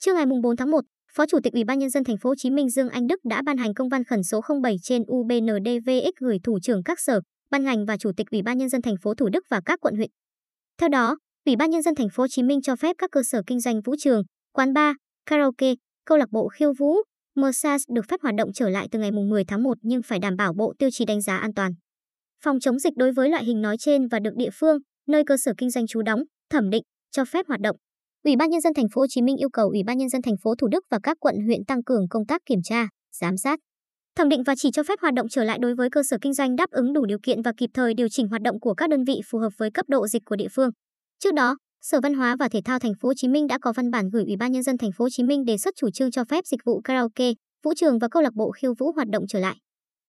Trưa ngày 4 tháng 1, Phó Chủ tịch Ủy ban nhân dân thành phố Hồ Chí Minh Dương Anh Đức đã ban hành công văn khẩn số 07 trên UBNDVX gửi thủ trưởng các sở, ban ngành và Chủ tịch Ủy ban nhân dân thành phố Thủ Đức và các quận huyện. Theo đó, Ủy ban nhân dân thành phố Hồ Chí Minh cho phép các cơ sở kinh doanh vũ trường, quán bar, karaoke, câu lạc bộ khiêu vũ, massage được phép hoạt động trở lại từ ngày 10 tháng 1 nhưng phải đảm bảo bộ tiêu chí đánh giá an toàn. Phòng chống dịch đối với loại hình nói trên và được địa phương, nơi cơ sở kinh doanh trú đóng, thẩm định, cho phép hoạt động. Ủy ban nhân dân thành phố Hồ Chí Minh yêu cầu Ủy ban nhân dân thành phố Thủ Đức và các quận huyện tăng cường công tác kiểm tra, giám sát, thẩm định và chỉ cho phép hoạt động trở lại đối với cơ sở kinh doanh đáp ứng đủ điều kiện và kịp thời điều chỉnh hoạt động của các đơn vị phù hợp với cấp độ dịch của địa phương. Trước đó, Sở Văn hóa và Thể thao thành phố Hồ Chí Minh đã có văn bản gửi Ủy ban nhân dân thành phố Hồ Chí Minh đề xuất chủ trương cho phép dịch vụ karaoke, vũ trường và câu lạc bộ khiêu vũ hoạt động trở lại.